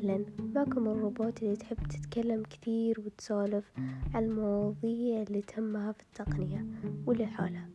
أهلا. معكم الروبوت اللي تحب تتكلم كثير وتسولف عن المواضيع اللي تهمها في التقنية. واللي حولها